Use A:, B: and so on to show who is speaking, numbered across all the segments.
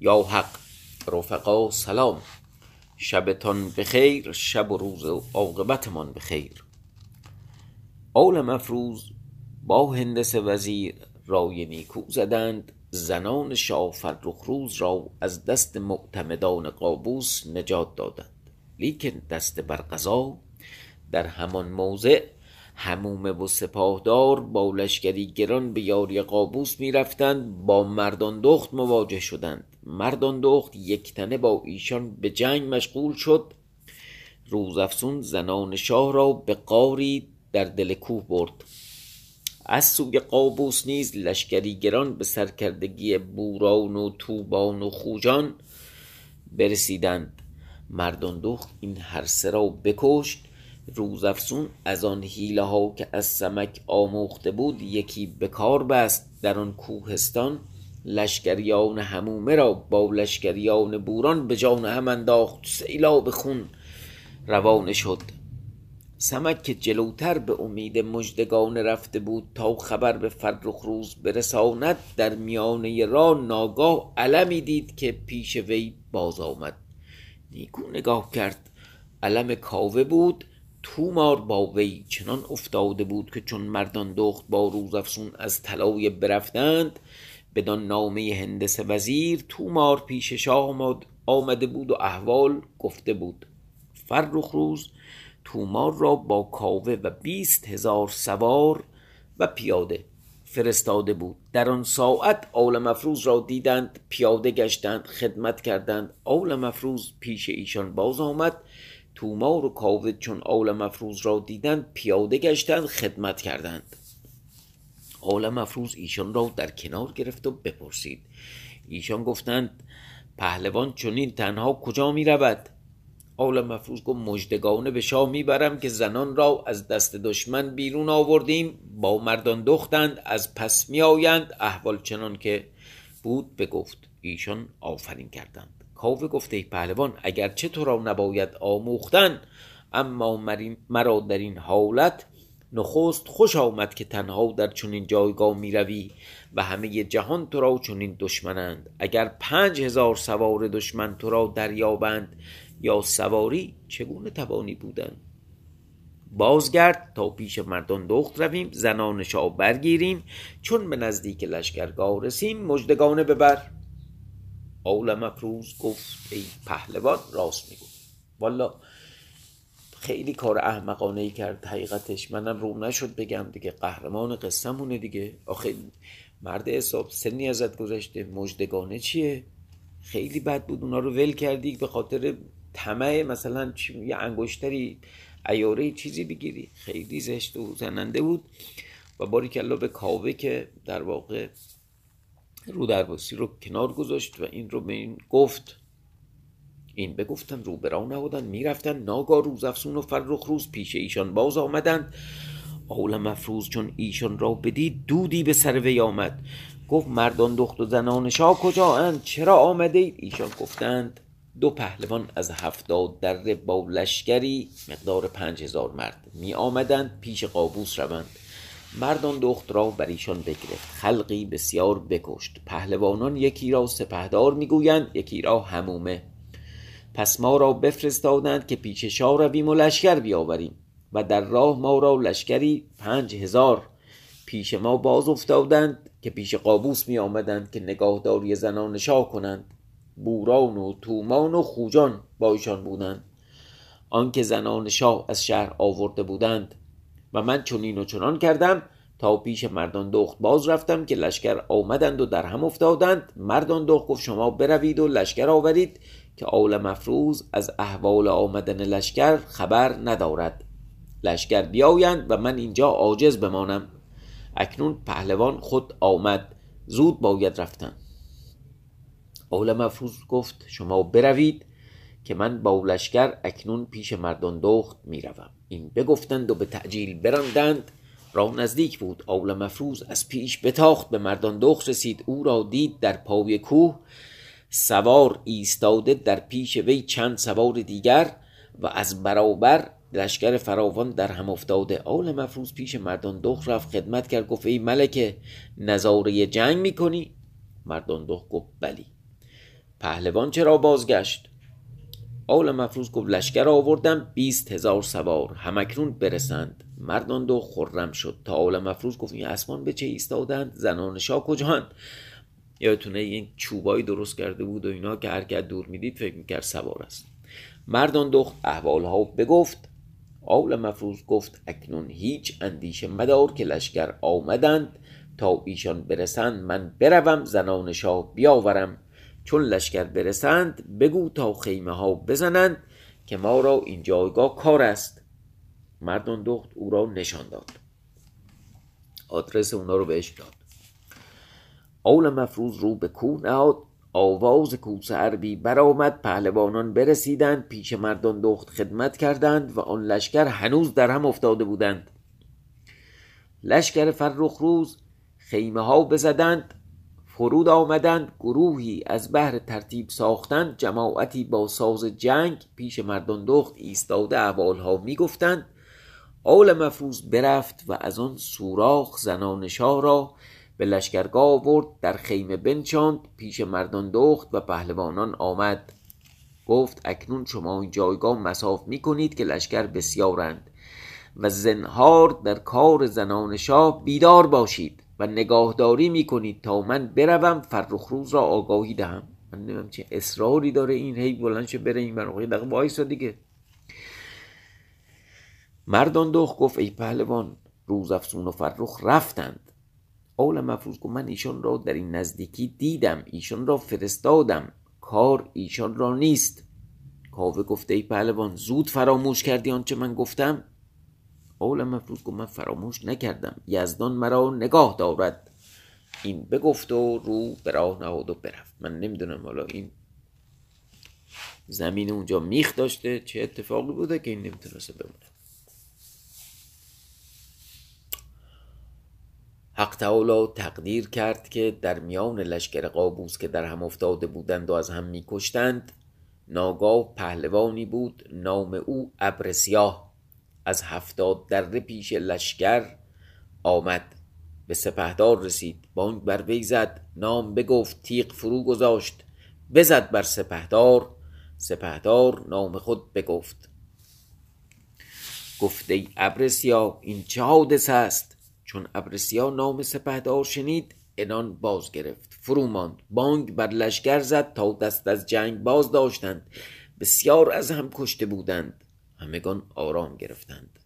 A: یا حق رفقا سلام. شبتان بخیر شب و روز عاقبتمان بخیر. آل مفروز با هندسه وزیر رای نیکو زدند. زنان شاه فرخ روز را از دست معتمدان قابوس نجات دادند. لیکن دست بر قضا در همان موضع همومه و سپاهدار با لشکری گران به یاری قابوس می رفتند با مردان دخت مواجه شدند. مردان دخت یک تنه با ایشان به جنگ مشغول شد. روزافزون زنان شاه را به قاری در دل کوه برد. از سوی قابوس نیز لشکری گران به سرکردگی بوران و توبان و خوجان برسیدند. مردان دخت این هر سه را بکشت روزافزون از آن حیله ها که از سمک آموخته بود یکی به کار بست در آن کوهستان لشکریان همومه را با لشکریان بوران به جان هم انداخت سیلاب خون روانه شد. سمک که جلوتر به امید مژدگان رفته بود تا خبر به فرخ روز برساند در میانه راه ناگاه علمی دید که پیش وی باز آمد. نیکو نگاه کرد. علم کاوه بود. تومار با وی چنان افتاده بود که چون مردان دخت با روزافزون از طلایه برفتند بدان نامه هندسه وزیر تومار پیش شاه آمده بود و احوال گفته بود. فرخ روز تومار را با کاوه و بیست هزار سوار و پیاده فرستاده بود. در آن ساعت آل مفروز را دیدند پیاده گشتند خدمت کردند. آل مفروز پیش ایشان باز آمد تومار و کاوه چون آل مفروز را دیدند پیاده گشتند خدمت کردند. آل مفروز ایشان را در کنار گرفت و بپرسید. ایشان گفتند پهلوان چنین تنها کجا می رود؟ آل مفروز گفت مژدگانه به شاه می‌برم که زنان را از دست دشمن بیرون آوردیم. با مردان دختند از پس میآیند احوال چنان که بود بگفت. ایشان آفرین کردند. کاوه گفته ای پهلوان اگرچه تو را نباید آموختن اما مرا در این حالت نخست خوش آمد که تنها در چنین جایگاه می روی و همه جهان تو را چنین دشمنند. اگر پنج هزار سوار دشمن تو را دریابند یا سواری چگونه توانی بودن؟ بازگرد تا پیش مردان دخت رویم زنان شاه برگیریم چون به نزدیک لشکرگاه رسیم مژدگانه ببر آل مفروز گفت ای پهلوان راست میگو. والا خیلی کار احمقانه ای کرد حقیقتش. منم رو نشد بگم دیگه قهرمان قصهمونه دیگه. آخه مرد حساب سنی ازت گذشته مجدگانه چیه؟ خیلی بد بود اونا رو ول کردی به خاطر طمع مثلا یه انگشتری ایاره چیزی بگیری. خیلی زشت و زننده بود. و باری کلا به کاوه که در واقع رو درباسی رو کنار گذاشت و این رو به این گفت. این بگفتن رو برا نبودن می‌رفتن ناگاه روز افسون و فرخ روز پیش ایشان باز آمدند. آول مفروز چون ایشان را بدید دودی به سر وی آمد. گفت مردان دخت و زنان شاه کجا اند چرا آمده؟ اید ایشان گفتند دو پهلوان از هفتاد دره با لشکری مقدار پنج هزار مرد می آمدند پیش قابوس روند. مردان دخت را بر ایشان بگرفت. خلقی بسیار بکشت. پهلوانان یکی را سپهدار می‌گویند یکی را همومه. پس ما را بفرستادند که پیش شاه رویم و لشکر بیاوریم. و در راه ما را لشکری پنج هزار. پیش ما باز افتادند که پیش قابوس می آمدند که نگاهداری زنان شاه کنند. بوران و تومان و خوجان با ایشان بودند. آنکه زنان شاه از شهر آورده بودند و من چنین و چنان کردم تا پیش مردان دخت باز رفتم که لشکر آمدند و در هم افتادند. مردان دخت گفت شما بروید و لشکر آورید که آل مفروز از احوال آمدن لشکر خبر ندارد. لشکر بیایند و من اینجا عاجز بمانم. اکنون پهلوان خود آمد. زود باید رفتن. آل مفروز گفت شما بروید که من با لشکر اکنون پیش مردان دخت می‌روم. این بگفتند و به تعجیل براندند. راه نزدیک بود آل مفروز از پیش بتاخت به مردان دخت رسید. او را دید در پای کوه سوار ایستاده در پیش وی چند سوار دیگر و از برابر لشکر فراوان در هم افتاده. آل مفروز پیش مردان دخت رفت خدمت کرد گفت ای ملکه نظاره جنگ می‌کنی؟ مردان دخت گفت بلی پهلوان چرا بازگشت؟ آل مفروض گفت لشکر آوردم بیست هزار سوار. همکنون برسند. مردان دو خرم شد. تا آل مفروض گفت این اسمان به چه ایستادند؟ زنان شاه کجاند؟ یادتونه این چوبایی درست کرده بود و اینا که هر دور می‌دید فکر می‌کرد سوار است. مردان دخت احوالها بگفت. آول مفروض گفت اکنون هیچ اندیشه مدار که لشکر آمدند. تا ایشان برسند من بروم زنان شاه بیاورم. چون لشکر برسند بگو تا خیمه ها بزنند که ما را این جایگاه کار است. مردان دخت او را نشان داد. آدرس اونا رو بهش داد. اول مفروض رو به کوه نهاد. آواز کوس عربی برآمد. پهلوانان برسیدند. پیش مردان دخت خدمت کردند و آن لشکر هنوز در هم افتاده بودند. لشکر فرخ روز خیمه ها بزدند. فرود آمدند گروهی از بهر ترتیب ساختند جماعتی با ساز جنگ پیش مردان دخت ایستاده احوالها می‌گفتند. آل مفروض برفت و از آن سوراخ زنان شاه را به لشکرگاه آورد در خیمه بنشاند پیش مردان دخت و پهلوانان آمد. گفت اکنون شما این جایگاه مساف می کنید که لشکر بسیارند و زنهار در کار زنان شاه بیدار باشید. و نگاهداری می کنید تا من بروم فرخروز را آگاهی دهم. من نمیم چه اصراری داره این هی بلنشه بره این برای دقیقه وایسا دیگه. مردان دخت گفت ای پهلوان روز افسون و فرخ رفتند. اول مفروض گفت من ایشان را در این نزدیکی دیدم ایشان را فرستادم. کار ایشان را نیست. کاوه گفته ای پهلوان زود فراموش کردی آنچه من گفتم؟ اول مفروض گفت من فراموش نکردم. یزدان مرا نگاه دارد. این بگفت و رو به راه نهاد و برفت. من نمی‌دونم حالا این زمین اونجا میخ داشته چه اتفاقی بوده که این نمی‌تونسته بمونه. حق تعالی تقدیر کرد که در میان لشکر قابوس که در هم افتاده بودند و از هم میکشتند ناگاه پهلوانی بود. نام او ابرسیاه از هفتاد دره پیش لشکر آمد. به سپهدار رسید. بانگ بر وی زد. نام بگفت. تیغ فرو گذاشت. بزد بر سپهدار. سپهدار نام خود بگفت. گفته ای ابرسیا این چه حادث است؟ چون ابرسیا نام سپهدار شنید انان باز گرفت فرو ماند. بانگ بر لشکر زد تا دست از جنگ باز داشتند بسیار از هم کشته بودند. همگان آرام گرفتند.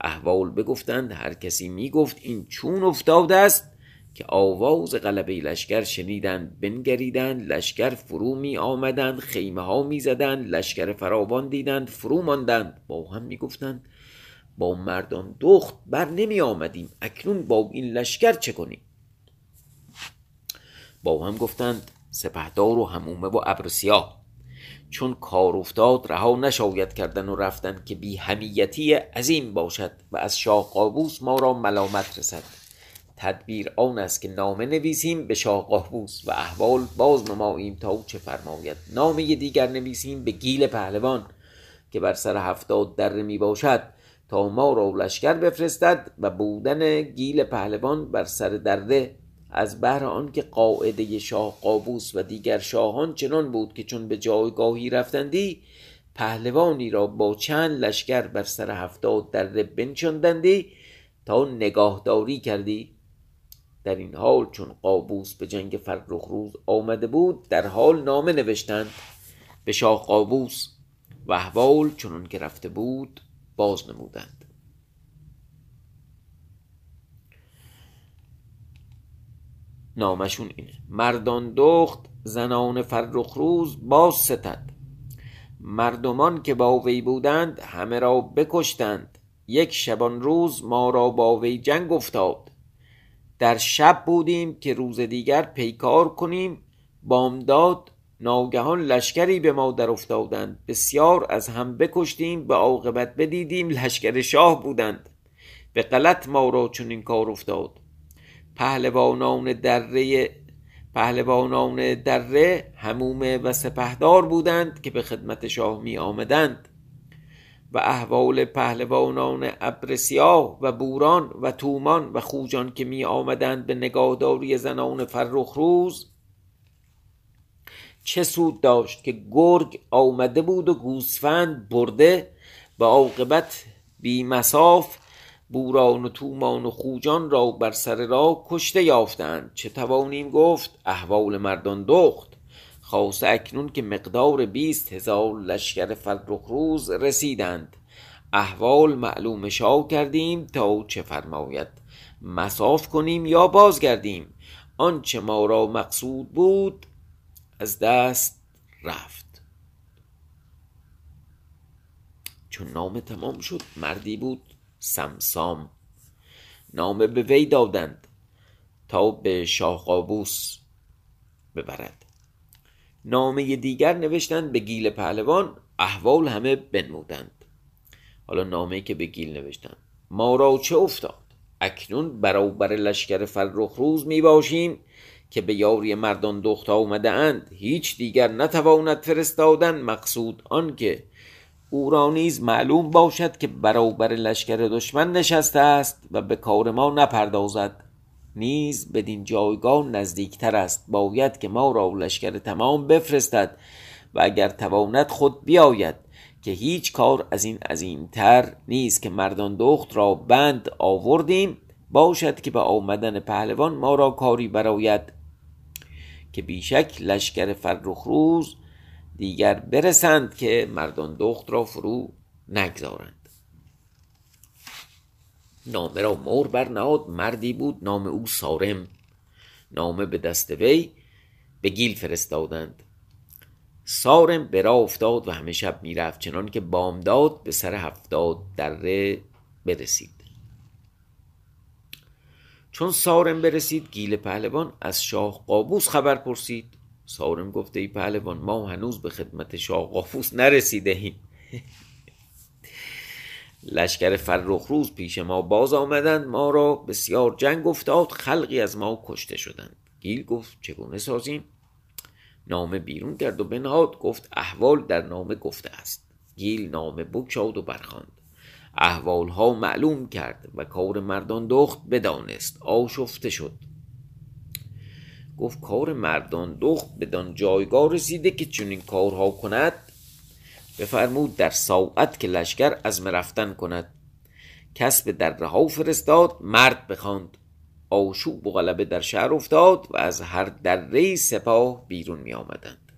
A: احوال بگفتند هر کسی می‌گفت این چون افتاده است که آواز غلبه لشکر شنیدند بنگریدند لشکر فرو می آمدند خیمه ها می زدند لشکر فراوان دیدند فرو ماندند. با هم می گفتند با مردان دخت بر نمی آمدیم اکنون با این لشکر چه کنیم؟ با هم گفتند سپهدار و همومه و ابرسیا چون کار افتاد رها نشاید کردن و رفتن که بی همیتی عظیم باشد و از شاه قابوس ما را ملامت رسد. تدبیر آن است که نامه نویسیم به شاه قابوس و احوال باز نماییم تا چه فرماید. نامه دیگر نویسیم به گیل پهلوان که بر سر هفتاد دره می باشد تا ما را لشکر بفرستد و بودن گیل پهلوان بر سر درده از بهر آنکه قاعده شاه قابوس و دیگر شاهان چنان بود که چون به جایگاهی رفتندی پهلوانی را با چند لشکر بر سر هفتاد دره بنشاندندی تا نگاهداری کردی. در این حال چون قابوس به جنگ فرخ روز آمده بود در حال نامه نوشتند. به شاه قابوس و احوال چنان که رفته بود باز نمودند. نامشون اینه مردان دخت زنان فرخ روز باز ستد. مردمان که با وی بودند همه را بکشتند. یک شبان روز ما را با وی جنگ افتاد. در شب بودیم که روز دیگر پیکار کنیم. بامداد ناگهان لشکری به ما در افتادند. بسیار از هم بکشتیم به عاقبت بدیدیم لشکر شاه بودند. به غلط ما را چنین کار افتاد. پهلوانان دره پهلوانان دره همومه و سپهدار بودند که به خدمت شاه می آمدند و احوال پهلوانان ابرسیاه و بوران و تومان و خوجان که می آمدند به نگاهداری زنان فرخ روز چه سود داشت که گرگ آمده بود و گوسفند برده به عاقبت بی مساف بوران و تومان و خوجان را بر سر راه کشته یافتند. چه توانیم گفت؟ احوال مردان دخت. خاصه اکنون که مقدار بیست هزار لشکر فرخ روز رسیدند. احوال معلوم شاه کردیم تا چه فرماید. مساف کنیم یا بازگردیم؟ آنچه ما را مقصود بود از دست رفت. چون نامه تمام شد مردی بود. سمسام. نامه به وی دادند تا به شاه قابوس ببرد. نامه دیگر نوشتند به گیل پهلوان احوال همه بنمودند. حالا نامه که به گیل نوشتند ما را چه افتاد؟ اکنون برابر لشکر فرخ روز می باشیم که به یاری مردان دخت آمده اند. هیچ دیگر نتواند فرستادن مقصود آنکه او را نیز معلوم باشد که برابر لشکر دشمن نشسته است و به کار ما نپردازد. نیز بدین جایگاه نزدیکتر است. باید که ما را لشکر تمام بفرستد و اگر تواند خود بیاید که هیچ کار از این عظیمتر نیست که مردان دخت را بند آوردیم باشد که به آمدن پهلوان ما را کاری براید که بیشک لشکر فرخ روز دیگر برسند که مردان دخت را فرو نگذارند. نامه را مور برنهاد مردی بود نام او سارم. نامه به دست وی به گیل فرستادند. سارم به افتاد و همه شب می‌رفت چنان که بامداد به سر هفتاد دره برسید. چون سارم برسید گیل پهلوان از شاه قابوس خبر پرسید. سارم گفته ای پهلوان ما هنوز به خدمت شاه قابوس نرسیده ایم لشکر فرخ روز پیش ما باز آمدند ما را بسیار جنگ افتاد خلقی از ما کشته شدند. گیل گفت چگونه سازیم؟ نامه بیرون کرد و بنهاد گفت احوال در نامه گفته است. گیل نامه بکشاد و برخواند احوال ها معلوم کرد و کار مردان دخت بدانست آشفته شد. گفت کار مردان دخت بدان جایگاه رسیده که چنین کارها کند؟ بفرمود در ساعت که لشکر از رفتن کند. کس به دره ها فرستاد مرد بخواند. آشوب و غلبه در شهر افتاد و از هر دره سپاه بیرون می آمدند.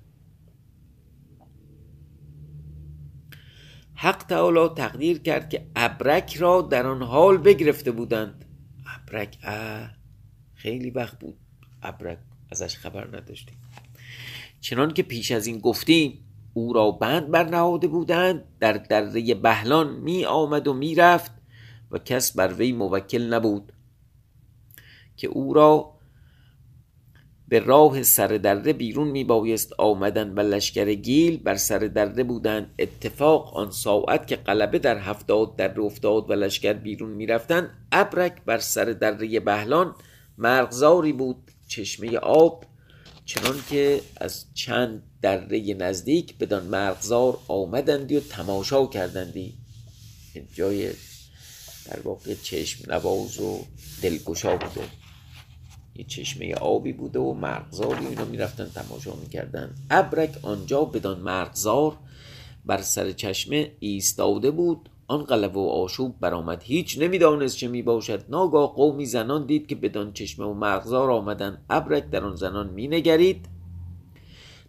A: حق تعالی تقدیر کرد که ابرک را در آن حال بگرفته بودند. ابرک اه خیلی وقت بود. ابرک ازش خبر نداشتیم. چنان که پیش از این گفتیم او را بند برنهاده بودند در دره بهلان می آمد و می رفت و کس بر وی موکل نبود که او را به راه سر دره بیرون می بایست آمدن و لشکر گیل بر سر دره بودند. اتفاق آن ساعت که قلبه در هفتاد در افتاد و لشکر بیرون می رفتن ابرک بر سر دره بهلان مرغزاری بود. چشمه آب چنان که از چند دره نزدیک بدان مرغزار آمدندی و تماشا کردندی. جای در واقع چشم نواز و دلگشا بوده. یه چشمه آبی بوده و مرغزاری اینا می‌رفتن تماشا می‌کردن. ابرک آنجا بدان مرغزار بر سر چشمه ایستاده بود آن قلب و آشوب برآمد. هیچ نمی‌دانست چه می باشد ناگاه قومی زنان دید که بدان چشمه و مرغزار آمدن. ابرک در آن زنان مینگرید.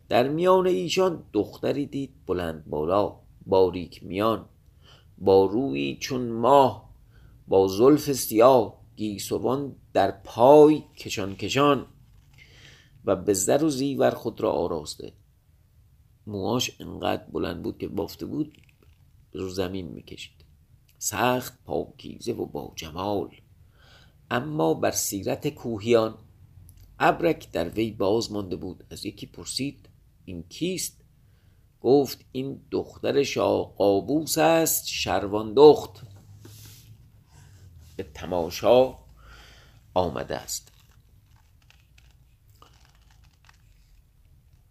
A: در میان ایشان دختری دید. بلند بالا. باریک میان. با روی چون ماه. با زلف سیاه. گیسوان در پای کشان کشان. و به زر و زیور خود را آراسته. موهاش انقدر بلند بود که بافته بود. رو زمین می‌کشید. سخت پاکیزه و با جمال اما بر سیرت کوهیان ابرک در وی باز مانده بود. از یکی پرسید این کیست؟ گفت این دختر شاه قابوس است شروان دخت به تماشا آمده است.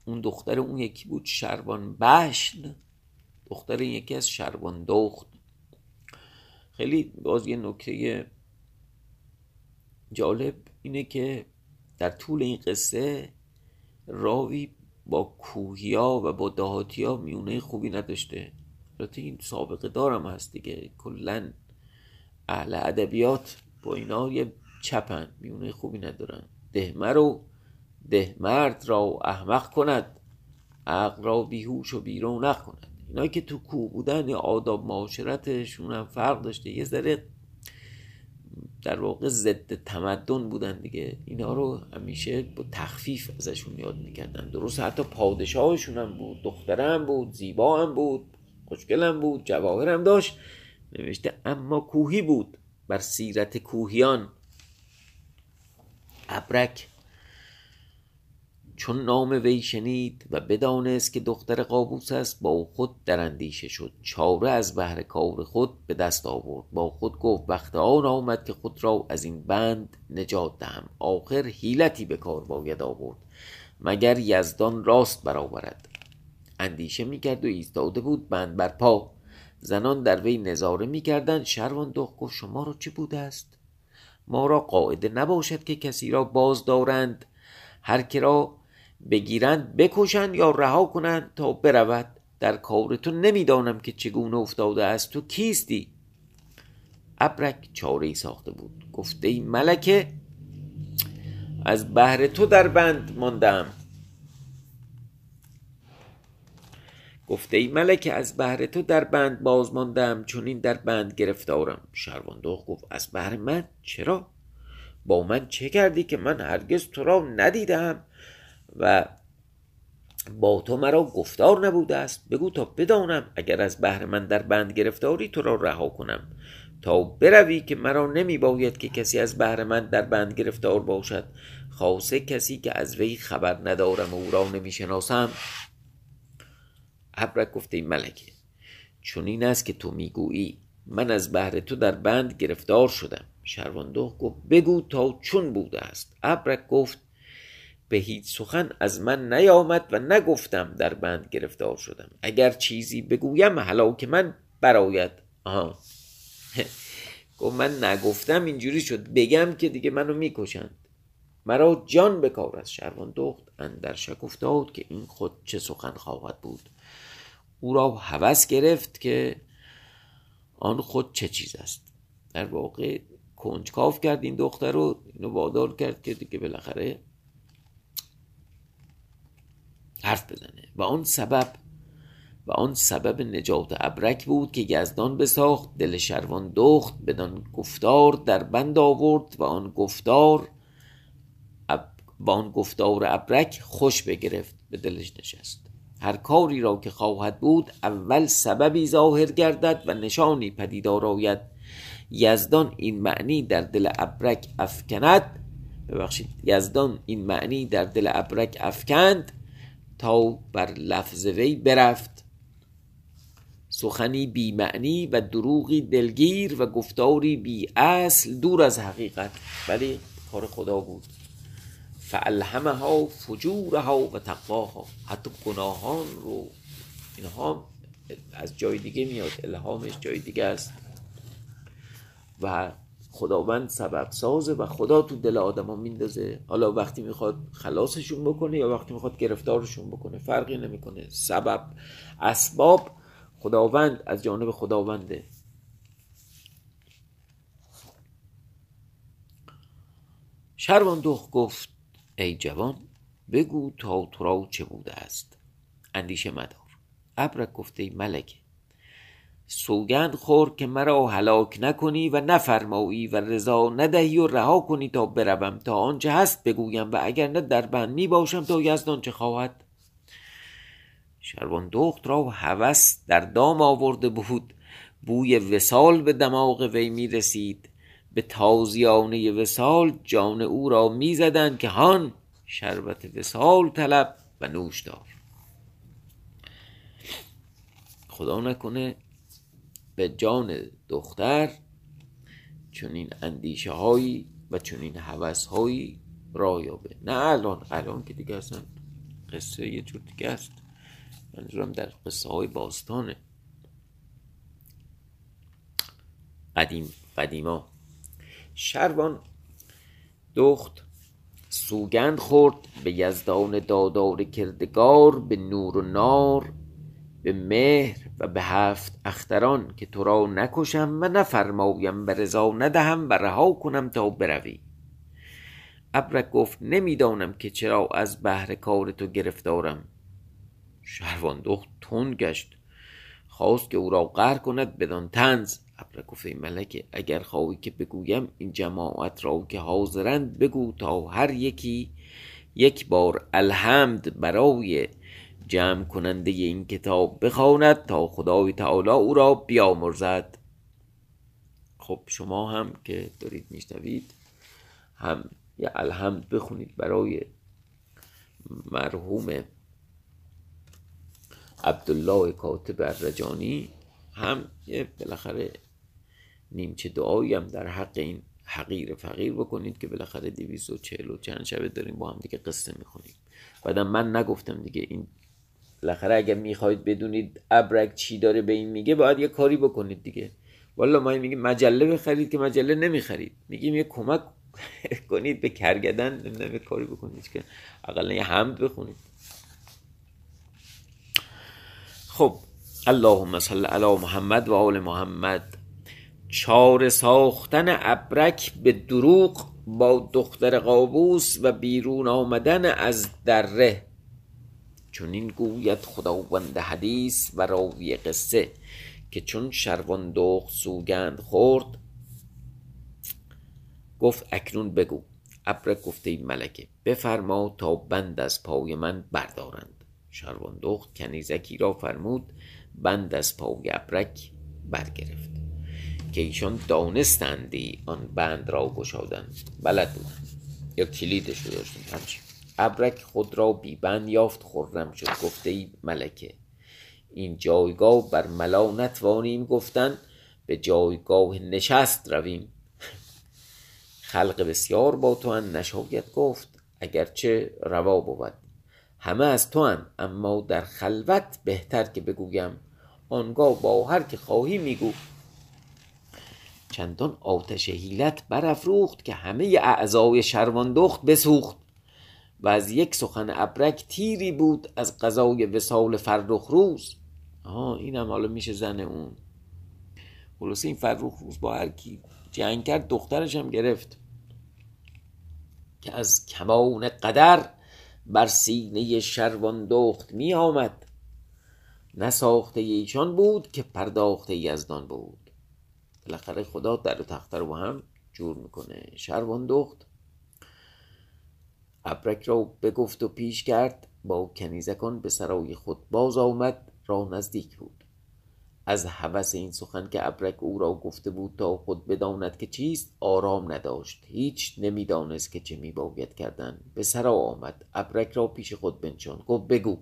A: اون دختر اون یکی بود شروان بشن. دختر یکی از شروان دخت خیلی باز یه نکته جالب اینه که در طول این قصه راوی با کوهیا و با دهاتیا میونه خوبی نداشته. البته این سابقه دارم هست دیگه. کلا اهل ادبیات با اینا یه چپن. میونه خوبی ندارن. دهمر رو دهمرد را احمق کند. عقل را بیهوش و بیرونق کند اینا که تو کوه بودن یا آداب معاشرتشون هم فرق داشته. یه ذره در واقع ضد تمدن بودن دیگه. اینا رو همیشه با تخفیف ازشون یاد می‌کردن. درست حتی پادشاهشون هم بود دخترم بود زیبا هم بود خوشگلم بود جواهرم داشت. نوشته اما کوهی بود بر سیرت کوهیان. ابرک چون نام وی شنید و بدانست که دختر قابوس است با خود در اندیشه شد. چاره از بهر کار خود به دست آورد. با خود گفت وقت آن آمد که خود را از این بند نجات دهم. آخر حیلتی به کار باید آورد مگر یزدان راست برآورد. اندیشه می‌کرد و ایستاده بود بند بر پا. زنان در وی نظاره می‌کردند. شروان دخ گفت شما را چه بوده است؟ ما را قاعده نباشد که کسی را باز دارند هر که را بگیرند بکشند یا رها کنند تا برود. در کار تو نمی‌دانم که چگونه افتاده است. تو کیستی؟ ابرک چاره ساخته بود. گفته ای ملکه از بهر تو در بند ماندم. گفته ای ملکه از بهر تو در بند باز ماندم. چون این در بند گرفتارم. شرواندوخ گفت از بهر من؟ چرا؟ با من چه کردی که من هرگز تو را ندیدم؟ و با تو مرا گفتار نبوده است. بگو تا بدانم اگر از بهر من در بند گرفتاری تو را رها کنم. تا بروی که مرا نمی باید که کسی از بهر من در بند گرفتار باشد. خاصه کسی که از وی خبر ندارم و او را نمی شناسم ابرک گفته ای ملکه چون این است که تو می‌گویی. من از بهر تو در بند گرفتار شدم. شرواندوخ گفت بگو تا چون بوده است. ابرک گفت به هیچ سخن از من نیامد و نگفتم در بند گرفتار شدم. اگر چیزی بگویم که من براید آها. گفت من نگفتم اینجوری شد. بگم که دیگه منو می‌کشند. مرا جان به کار از شروان دخت. اندر شک افتاد که این خود چه سخن خواهد بود. او را هوس گرفت که آن خود چه چیز است. در واقع کنجکاف کرد این دختر رو. اینو وادار کرد که دیگه بالاخره حرف بزنه. و آن سبب و آن سبب نجات ابرک بود که یزدان بساخت دل شروان دخت بدان گفتار در بند آورد و آن گفتار با آن گفتار ابرک خوش بگرفت به دلش نشست. هر کاری را که خواهد بود اول سببی ظاهر گردد و نشانی پدیدار آید یزدان این معنی در دل ابرک افکند. ببخشید یزدان این معنی در دل ابرک افکند. تا بر لفظ وی برفت. سخنی بی معنی و دروغی دلگیر و گفتاری بی اصل دور از حقیقت. ولی کار خدا بود. فالهمها فجورها و تقواها. حتی گناهان رو. اینها از جای دیگه میاد. الهامش جای دیگه است. و خداوند سبب سازه و خدا تو دل آدما میندازه. حالا وقتی می‌خواد خلاصشون بکنه یا وقتی می‌خواد گرفتارشون بکنه فرقی نمی‌کنه. سبب اسباب خداوند از جانب خداونده. دخ گفت ای جوان بگو تا تو را چه بوده است. اندیشه مدار. ابرک گفته ای ملکه. سوگند خور که مرا هلاک نکنی و نفرمایی و رضا ندهی و رها کنی تا بروم. تا آنچه هست بگویم و اگر نه در بند می باشم تا یزدان چه خواهد. شروان دخت را هوس در دام آورده بود. بوی وسال به دماغ وی می رسید. به تازیانه وسال جان او را می زدن که هان شربت وسال طلب و نوش دار. خدا نکنه به جان دختر چنین اندیشه هایی و چنین حوث هایی را یابه. نه الان الان که دیگه اصلا قصه یه جور دیگه است. منظورم در قصه های باستانه. قدیم قدیما. شروان دخت سوگند خورد به یزدان دادار کردگار به نور و نار به مهر و به هفت اختران که تو را نکشم و نفرمایم به رضا ندهم و رها کنم تا بروی. ابرک گفت نمی‌دانم که چرا از بهر کار تو گرفتارم. شهروان دخت تند گشت. خواست که او را قهر کند بدان تنز ابرک گفت ای ملکه اگر خواهی که بگویم این جماعت را که حاضرند بگو تا هر یکی یک بار الحمد برای جمع کننده این کتاب بخواند تا خدای تعالی او را بیامرزد. خب شما هم که دارید میشنوید هم یه الحمد بخونید برای مرحوم عبدالله کاتب الرجانی هم یه بالاخره نیمچه دعایی هم در حق این حقیر فقیر بکنید که بالاخره دیویس و چهل و چند شبه داریم با هم دیگه قصه می‌خونیم. بعدم من نگفتم دیگه این بالاخره اگر می‌خواید بدونید ابرک چی داره به این میگه باید یه کاری بکنید دیگه. والا ما میگیم مجله بخرید که مجله نمی‌خرید. میگیم یه کمک کنید به کرگدن نمی‌دونم کاری بکنید که اقلا یه حمد بخونید. خب اللهم صل علی محمد و آل محمد. چار ساختن ابرک به دروغ با دختر قابوس و بیرون آمدن از دره. چون این گوید خداوند حدیث و راوی قصه که چون شروان دخت سوگند خورد گفت اکنون بگو. ابرک گفته این ملکه بفرما تا بند از پای من بردارند. شروان دخت کنیزکی را فرمود بند از پای ابرک برگرفت. که ایشان دانستندی آن بند را گشادند بلد بودند یا کلیدش رو داشتند همچین. ابرک خود را بی بند یافت خرم شد گفته ای ملکه. این جایگاه بر ملا نتوانیم گفتن به جایگاه نشست رویم. خلق بسیار با تو ان نشاید گفت اگرچه روا بود. همه از تو هن. اما در خلوت بهتر که بگویم. آنگاه با هر که خواهی میگو. چندان آتش حیلت برافروخت که همه اعضای شرواندخت بسوخت. و از یک سخن ابرک تیری بود از قضای وسال فرخ روز. آها اینم حالا میشه زن اون. خلاصه این فرخ روز با هر کی جنگ کرد دخترش هم گرفت. که از کمان قدر بر سینه شروان دخت می آمد نساخته ایشان بود که پرداخته یزدان بود. بالاخره خدا در و تخته رو هم جور می‌کنه. شروان دخت ابرک را بگفت و پیش کرد. با کنیزکان به سرای خود باز آمد. را نزدیک بود. از هوس این سخن که ابرک او را گفته بود تا خود بداند که چیست آرام نداشت. هیچ نمی‌دانست که چه میباید کردن. به سرا آمد. ابرک را پیش خود بنشاند گفت بگو.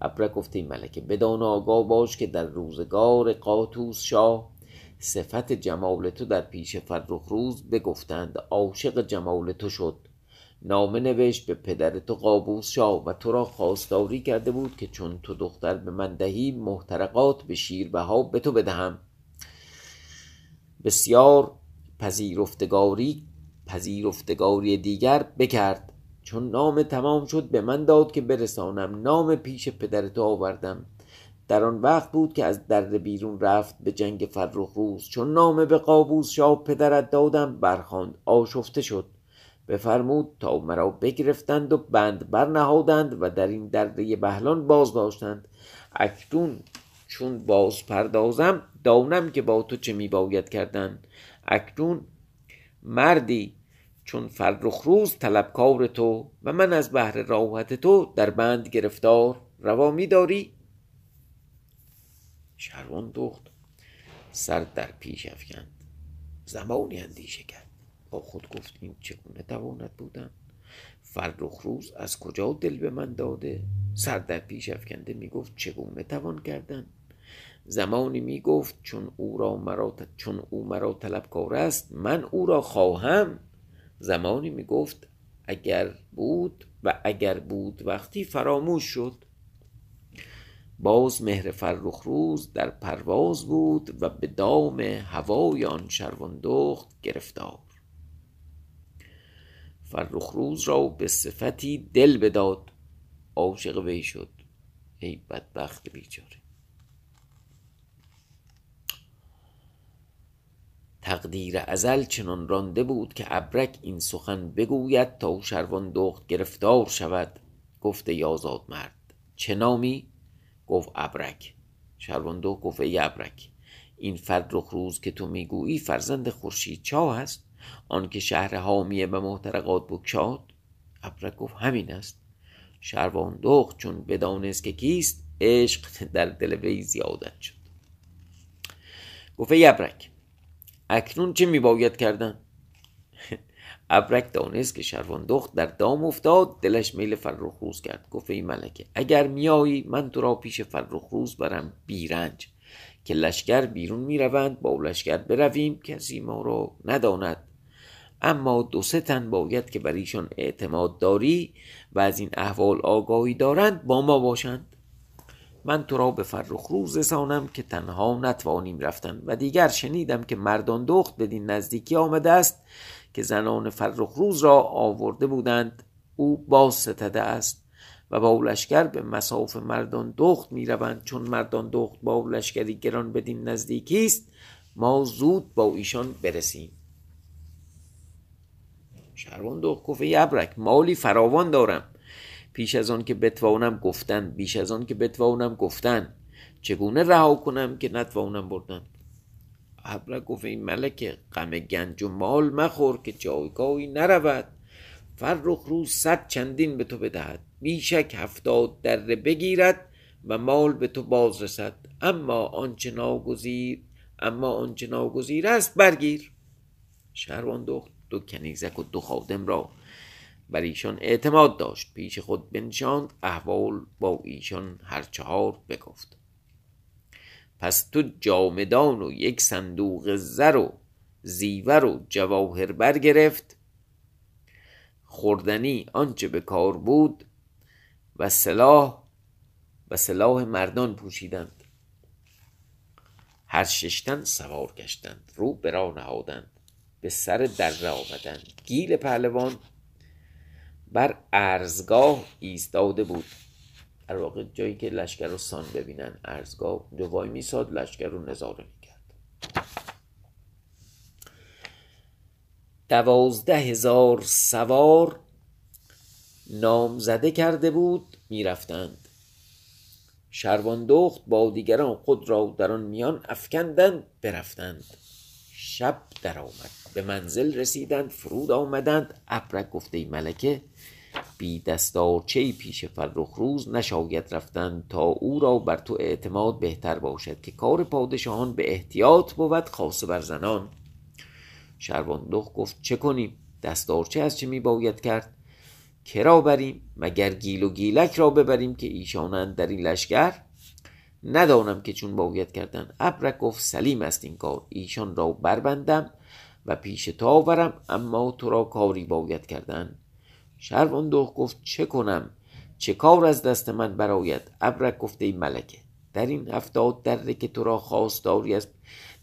A: ابرک گفته این ملکه بدان آگاه باش که در روزگار قاطوس شاه صفت جمال تو در پیش فرخ روز بگفتند. عاشق جمال تو شد. نامه نوشت به پدر تو قابوس شاه و تو را خواستاری کرده بود که چون تو دختر به من دهی محترقات به شیربها به تو بدهم. بسیار پذیرفتگاری پذیرفتگاری دیگر بکرد. چون نام تمام شد به من داد که برسانم نام پیش پدر تو آوردم. در آن وقت بود که از در بیرون رفت به جنگ فرخ روز چون نامه به قابوس شاه پدرت دادم برخواند آشفته شد. بفرمود تا مرا بگرفتند و بند برنهادند و در این دره بهلان باز داشتند. اکنون چون باز پردازم دانم که با تو چه میباید کردن. اکنون مردی چون فرخ روز طلبکار تو و من از بهر راحت تو در بند گرفتار روا میداری؟ شروان دخت. سر در پیش افکند. زمانی اندیشه کرد. خود گفت این چگونه تواند بودن؟ فرخ روز از کجا دل به من داده؟ سر در پیش افکنده می‌گفت چگونه توان کردن؟ زمانی می‌گفت چون او را مرا چون او مرا طلبکار است من او را خواهم. زمانی می‌گفت اگر بود و اگر بود وقتی فراموش شد. باز مهر فرخ روز در پرواز بود و به دام هوای آن شروان دخت گرفتار. فرخ روز را به صفتی دل بداد. عاشق وی شد. ای بدبخت بیچاره. تقدیر ازل چنان رانده بود که ابرک این سخن بگوید تا شروان دخت گرفتار شود. گفت یازاد مرد. چه نامی؟ گفت ابرک. شروان دخت گفت ای ابرک این فرخ روز که تو می‌گویی فرزند خورشید چاه است. آنکه شهر حامیه به محترقات بکشاد ابرک گفت همین است. شروان دخت چون بدانست که کیست عشق در دل وی زیادت شد. گفت ای ابرک اکنون چه میباید کردن؟ ابرک دانست که شروان دخت در دام افتاد دلش میل فرخ روز کرد. گفت ای ملکه اگر میایی من تو را پیش فرخ روز برم بیرنج. که لشکر بیرون می‌روند با لشکر برویم کسی ما را نداند. اما دو سه تن باید که بر ایشان اعتماد داری و از این احوال آگاهی دارند با ما باشند. من تو را به فرخ روز رسانم که تنها نتوانیم رفتن و دیگر شنیدم که مردان دخت بدین نزدیکی آمده است که زنان فرخ روز را آورده بودند او باز ستده است. و با لشکر به مساف مردان دخت می روند چون مردان دخت با لشکری گران بدین نزدیکی است ما زود با ایشان برسیم. شهروان دخت گفت ابرک مالی فراوان دارم. پیش از آن که بتوانم گفتن بیش از آن که بتوانم گفتن چگونه رها کنم که نتوانم بردن؟ ابرک گفت این ملک غم گنج و مال مخور که جایگاهی نرود. فرخ روز صد چندین به تو بدهد. بیشک هفتاد دره بگیرد و مال به تو باز رسد اما آنچه ناگزیر اما آنچه ناگزیر است برگیر. شهروان دخت دو کنیزک و دو خادم را بر ایشان اعتماد داشت. پیش خود بنشاند احوال با ایشان هر چهار بگفت پس تو جامدان و یک صندوق زر و زیور و جواهر برگرفت. خوردنی آنچه به کار بود و سلاح و سلاح مردان پوشیدند. هر ششتن سوار گشتند رو به راه نهادند به سر دره آمدند. گیل پهلوان بر ارزگاه ایستاده بود. در واقع جایی که لشکر رو سان ببینن ارزگاه اونجا وای میساد لشکر رو نظاره می‌کرد. دوازده هزار سوار نامزده کرده بود می‌رفتند. شروان دخت با دیگران خود را در آن میان افکندند برفتند. شب درآمد. به منزل رسیدند فرود آمدند. ابرک گفته ملکه بی دستارچه پیش فرخ روز نشاید رفتن تا او را بر تو اعتماد بهتر باشد که کار پادشاهان به احتیاط بود خاصه بر زنان. شرواندخ گفت چه کنیم؟ دستارچه از چه می باید کرد؟ کرا بریم مگر گیل و گیلک را ببریم که ایشانند در این لشکر؟ ندانم که چون باید کردن ابرک گفت سلیم است این کار ایشان را بربندم و پیش تو آورم اما تو را کاری باید کردن. شروان گفت چه کنم؟ چه کار از دست من براید ابرک گفته ای ملکه در این هفتاد دره که تو را خواستاری از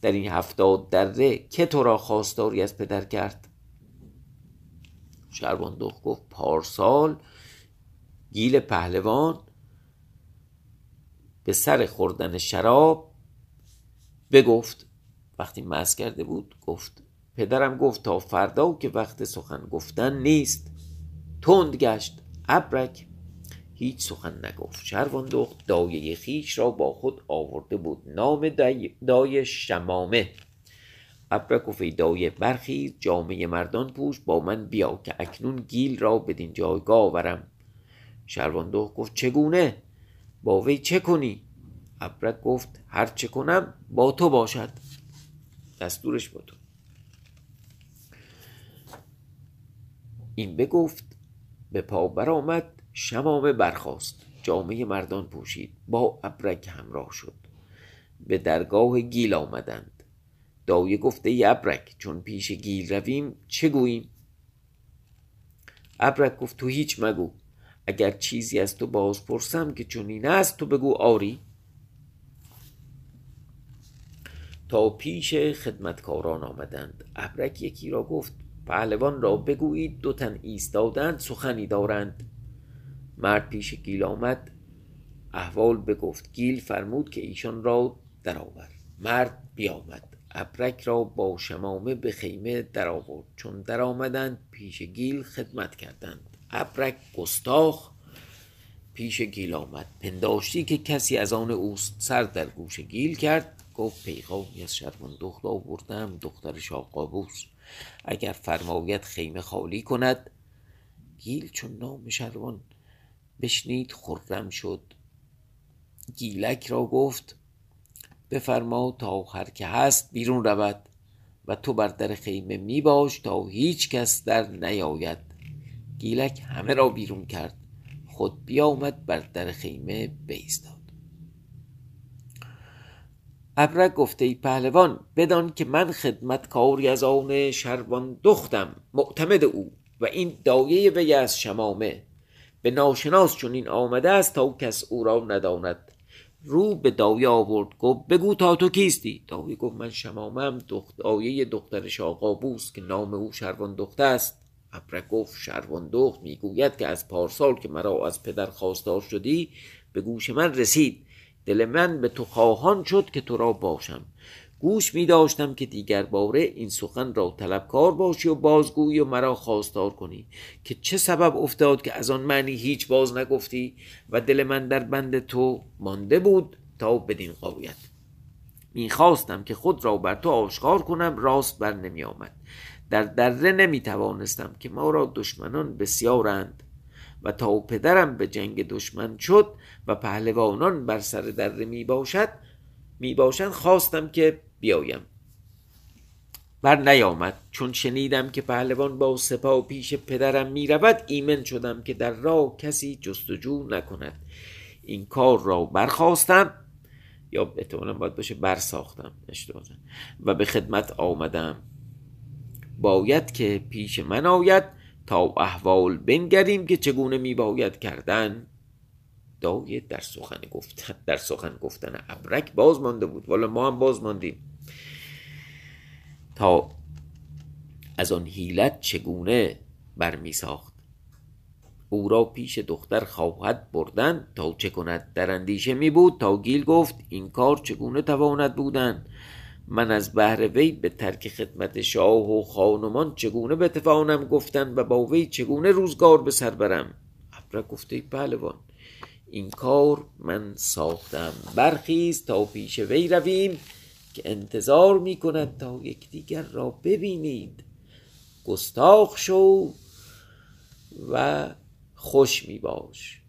A: در این هفتاد دره که تو را خواستاری از پدر کرد؟ شروان دوخ گفت پارسال گیل پهلوان به سر خوردن شراب بگفت. وقتی مز کرده بود گفت پدرم گفت تا فردا که وقت سخن گفتن نیست. تند گشت ابرک هیچ سخن نگفت. شروان دخت دایه خیش را با خود آورده بود. نام دای شمامه. ابرک گفت دایه برخیز جامعه مردان پوش با من بیا که اکنون گیل را بدین جایگاه آورم. شروان دخت گفت چگونه؟ با وی چه کنی؟ ابرک گفت هر چه کنم با تو باشد. دستورش با تو. این بگفت به پا برآمد شمامه برخاست. جامعه مردان پوشید. با ابرک همراه شد. به درگاه گیل آمدند. دایه گفته ای ابرک چون پیش گیل رویم چه گوییم؟ ابرک گفت تو هیچ مگو. اگر چیزی از تو باز پرسم که چنین است تو بگو آری. تا پیش خدمتکاران آمدند. ابرک یکی را گفت پهلوان را بگویید دو تن ایستادند سخنی دارند. مرد پیش گیل آمد. احوال بگفت. گیل فرمود که ایشان را درآور. مرد بیامد. ابرک را با شمامه به خیمه درآورد. چون درآمدند پیش گیل خدمت کردند. ابرک گستاخ پیش گیل آمد. پنداشتی که کسی از آن اوست سر در گوش گیل کرد. گفت پیغامی از شروان دخت آوردم دختر شاه قابوس اگر فرماید خیمه خالی کند. گیل چون نام شروان بشنید خرم شد. گیلک را گفت بفرما تا هر که هست بیرون رود و تو بر در خیمه می باش تا هیچ کس در نیاید. گیلک همه را بیرون کرد. خود بیامد بر در خیمه بیستاد ابرک گفته ای پهلوان بدان که من خدمتکاری از آن شروان دختم معتمد او و این دایه وی از شمامه. به ناشناس چون این آمده است تا کس او را نداند. رو به دایه آورد گفت بگو تا تو کیستی؟ دایه گفت من شمامم دخت دایه دختر شاقابوس که نام او شروان دخت است. ابرک گفت شروان دخت می‌گوید که از پارسال که مرا از پدر خواستار شدی به گوش من رسید. دل من به تو خواهان شد که تو را باشم. گوش می داشتم که دیگر باره این سخن را طلبکار باشی و بازگویی و مرا خواستار کنی که چه سبب افتاد که از آن معنی هیچ باز نگفتی و دل من در بند تو مانده بود تا بدین قایت می‌خواستم که خود را بر تو آشکار کنم راست بر نمی آمد در دره نمی توانستم که ما را دشمنان بسیارند و تا پدرم به جنگ دشمن شد و پهلوانان بر سر دره می باشد می باشند خواستم که بیایم. بر نیامد. چون شنیدم که پهلوان با سپاه پیش پدرم می رود ایمن شدم که در راه کسی جستجو نکند. این کار را برخواستم یا احتمالا باید باشه برساختم. اشتباه. و به خدمت آمدم. باید که پیش من آید تا احوال بنگریم که چگونه می باید کردن. دایه در سخن گفتن در سخن گفتن ابرک باز مانده بود. والا ما هم باز ماندیم تا از آن حیلت چگونه برمی ساخت او را پیش دختر خواهد بردن تا چه کند؟ در اندیشه می بود تا گیل گفت این کار چگونه تواند بودن؟ من از بهر وی به ترک خدمت شاه و خانمان چگونه بتوانم گفتن و با وی چگونه روزگار به سر برم؟ ابره گفته پهلوان این کار من ساختم. برخیز تا پیش وی رویم. که انتظار می کند تا یکدیگر را ببینید. گستاخ شو و خوش می باش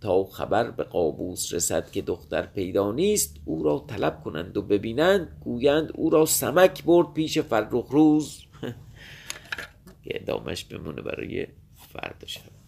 A: تا خبر به قابوس رسد که دختر پیدا نیست او را طلب کنند و ببینند. گویند او را سمک برد پیش فرخ روز که ادامش بمونه برای فردا شب